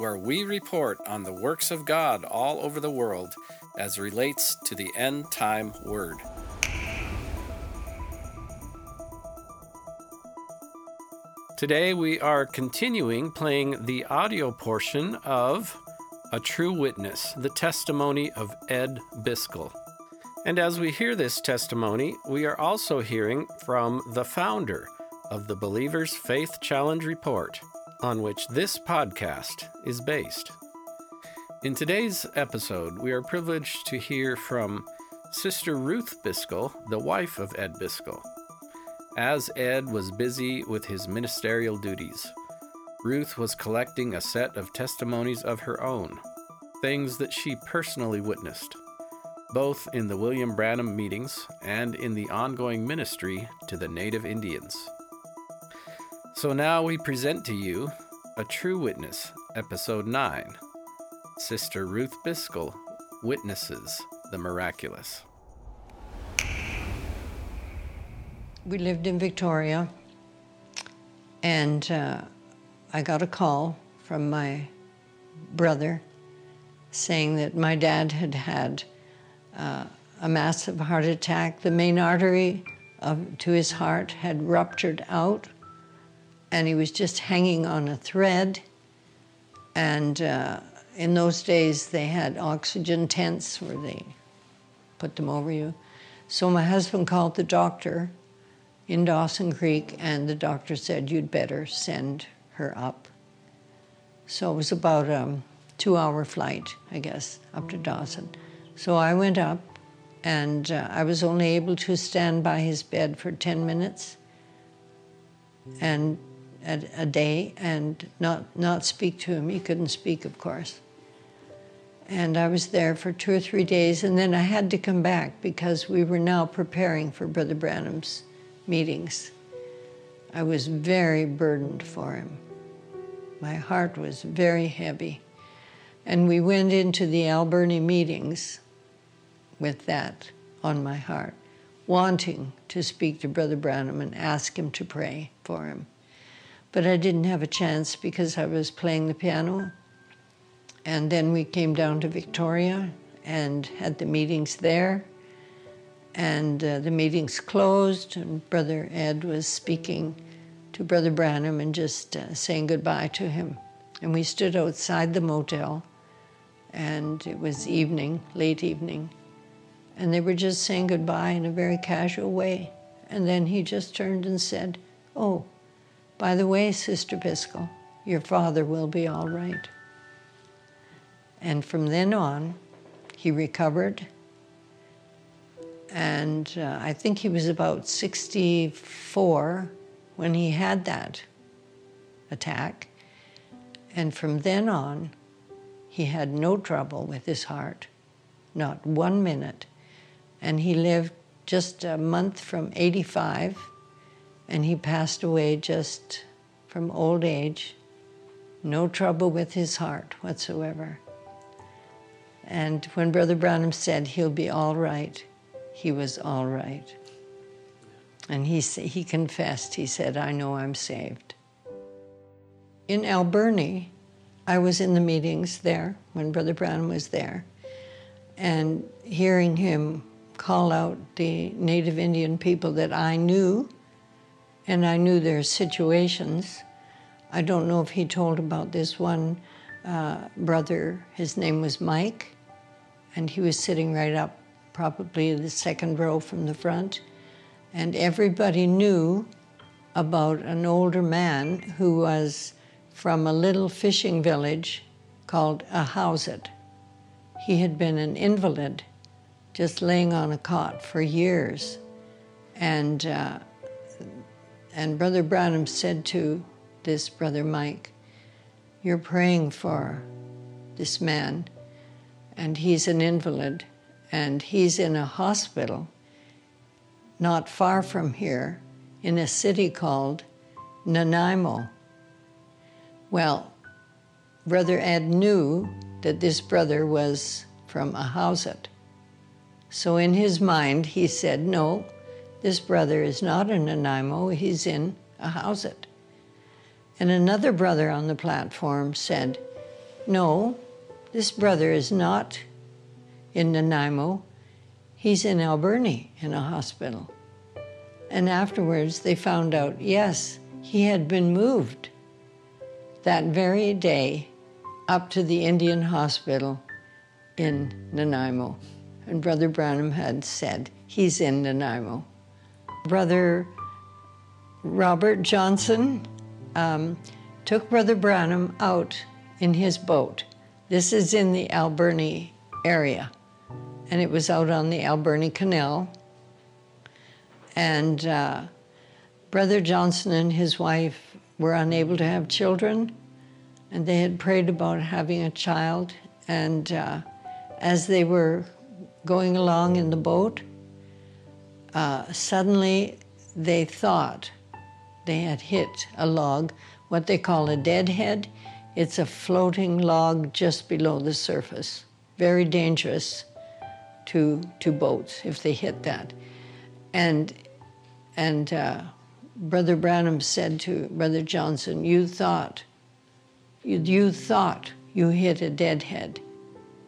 where we report on the works of God all over the world as relates to the end time word. Today we are continuing playing the audio portion of A True Witness, the testimony of Ed Byskal. And as we hear this testimony, we are also hearing from the founder of the Believers Faith Challenge Report, on which this podcast is based. In today's episode, we are privileged to hear from Sister Ruth Byskal, the wife of Ed Byskal. As Ed was busy with his ministerial duties, Ruth was collecting a set of testimonies of her own, things that she personally witnessed, both in the William Branham meetings and in the ongoing ministry to the Native Indians. So now we present to you A True Witness, Episode 9 Sister Ruth Byskal Witnesses the Miraculous. We lived in Victoria, and uh, I got a call from my brother saying that my dad had had uh, a massive heart attack. The main artery of, to his heart had ruptured out and he was just hanging on a thread. And uh, in those days, they had oxygen tents where they put them over you. So my husband called the doctor in Dawson Creek, and the doctor said, You'd better send her up. So it was about a two hour flight, I guess, up to Dawson. So I went up, and uh, I was only able to stand by his bed for 10 minutes. And a, a day and not, not speak to him. He couldn't speak, of course. And I was there for two or three days, and then I had to come back because we were now preparing for Brother Branham's meetings. I was very burdened for him. My heart was very heavy. And we went into the Alberni meetings with that on my heart, wanting to speak to Brother Branham and ask him to pray for him. But I didn't have a chance because I was playing the piano. And then we came down to Victoria and had the meetings there. And uh, the meetings closed, and Brother Ed was speaking to Brother Branham and just uh, saying goodbye to him. And we stood outside the motel, and it was evening, late evening. And they were just saying goodbye in a very casual way. And then he just turned and said, Oh, by the way, Sister Byskal, your father will be all right. And from then on, he recovered. And uh, I think he was about 64 when he had that attack. And from then on, he had no trouble with his heart, not one minute. And he lived just a month from 85 and he passed away just from old age, no trouble with his heart whatsoever. And when Brother Branham said he'll be all right, he was all right. And he, he confessed, he said, I know I'm saved. In Alberni, I was in the meetings there when Brother Branham was there, and hearing him call out the Native Indian people that I knew and I knew their situations. I don't know if he told about this one uh, brother. His name was Mike, and he was sitting right up, probably the second row from the front. And everybody knew about an older man who was from a little fishing village called Ahousaht. He had been an invalid, just laying on a cot for years. And uh, and Brother Branham said to this brother Mike, You're praying for this man, and he's an invalid, and he's in a hospital not far from here in a city called Nanaimo. Well, Brother Ed knew that this brother was from Ahousaht. So in his mind, he said, No, this brother is not in Nanaimo, he's in a Ahousaht. And another brother on the platform said, No, this brother is not in Nanaimo, he's in Alberni in a hospital. And afterwards, they found out, yes, he had been moved that very day up to the Indian hospital in Nanaimo. And Brother Branham had said, he's in Nanaimo. Brother Robert Johnson um, took Brother Branham out in his boat. This is in the Alberni area, and it was out on the Alberni Canal. And uh, Brother Johnson and his wife were unable to have children, and they had prayed about having a child. And uh, as they were going along in the boat, uh, suddenly they thought they had hit a log, what they call a deadhead. It's a floating log just below the surface. Very dangerous to, to boats if they hit that. And, and uh, Brother Branham said to Brother Johnson, You thought, you, you thought you hit a deadhead.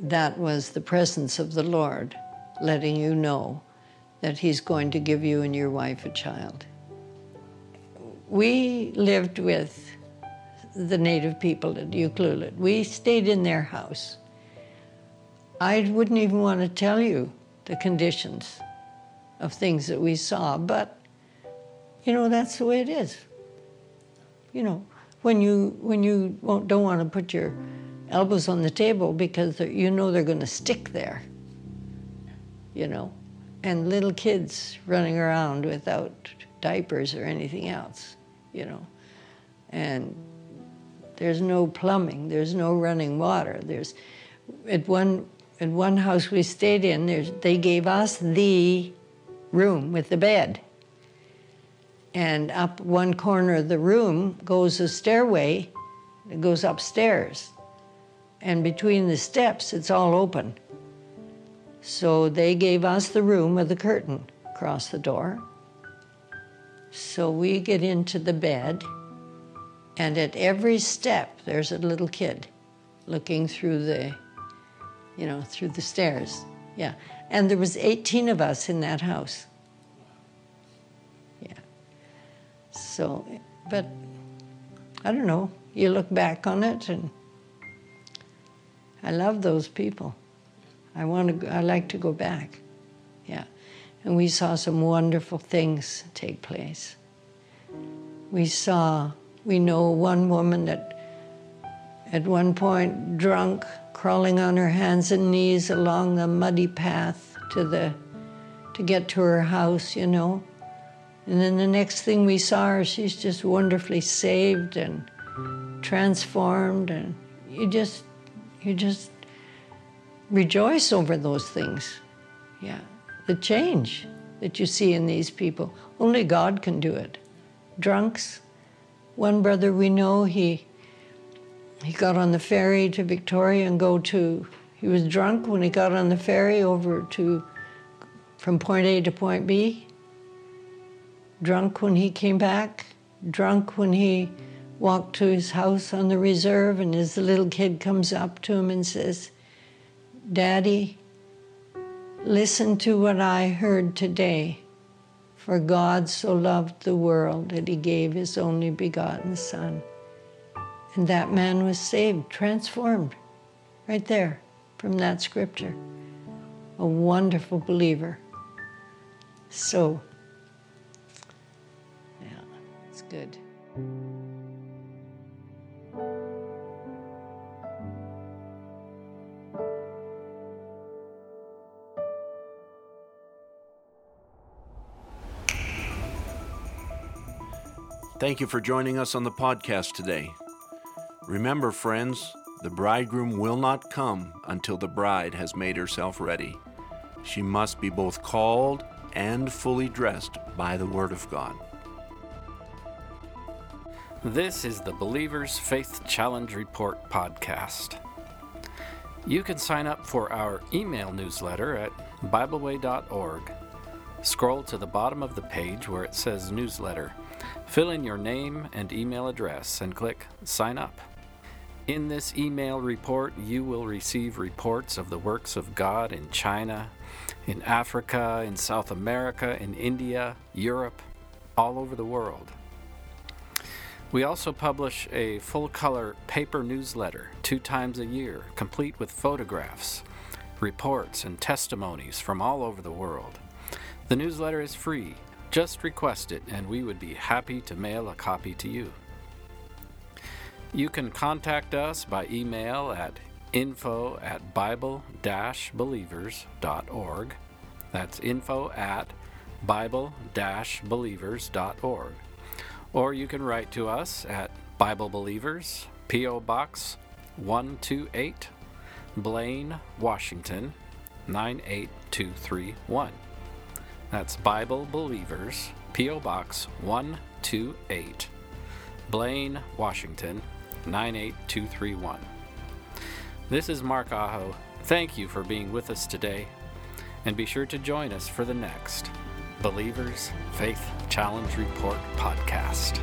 That was the presence of the Lord letting you know that He's going to give you and your wife a child. We lived with the native people at Ucluelet. We stayed in their house. I wouldn't even want to tell you the conditions of things that we saw, but you know that's the way it is. You know, when you when you don't want to put your elbows on the table because you know they're going to stick there. You know, and little kids running around without diapers or anything else. You know, and there's no plumbing. There's no running water. There's at one at one house we stayed in. they gave us the room with the bed. And up one corner of the room goes a stairway that goes upstairs. And between the steps, it's all open. So they gave us the room with the curtain across the door. So we get into the bed, and at every step, there's a little kid looking through the, you know, through the stairs. Yeah. And there was 18 of us in that house. Yeah. So, but I don't know. You look back on it, and I love those people. I want to. I like to go back. Yeah, and we saw some wonderful things take place. We saw. We know one woman that, at one point, drunk, crawling on her hands and knees along the muddy path to the to get to her house, you know. And then the next thing we saw her, she's just wonderfully saved and transformed and you just you just rejoice over those things. Yeah. The change that you see in these people. Only God can do it. Drunks. One brother we know, he he got on the ferry to Victoria and go to, he was drunk when he got on the ferry over to, from point A to point B. Drunk when he came back. Drunk when he walked to his house on the reserve, and his little kid comes up to him and says, Daddy, listen to what I heard today. For God so loved the world that he gave his only begotten Son. And that man was saved, transformed, right there from that scripture. A wonderful believer. So, yeah, it's good. Thank you for joining us on the podcast today. Remember, friends, The bridegroom will not come until the bride has made herself ready. She must be both called and fully dressed by the Word of God. This is the Believer's Faith Challenge Report podcast. You can sign up for our email newsletter at BibleWay.org. Scroll to the bottom of the page where it says Newsletter. Fill in your name and email address and click Sign Up. In this email report, you will receive reports of the works of God in China, in Africa, in South America, in India, Europe, all over the world. We also publish a full color paper newsletter two times a year, complete with photographs, reports, and testimonies from all over the world. The newsletter is free. Just request it, and we would be happy to mail a copy to you. You can contact us by email at info at bible believers.org. That's info at bible believers.org. Or you can write to us at Bible Believers, P.O. Box 128, Blaine, Washington 98231. That's Bible Believers, P.O. Box 128, Blaine, Washington 98231. This is Mark Aho. Thank you for being with us today, and be sure to join us for the next Believers Faith Challenge Report podcast.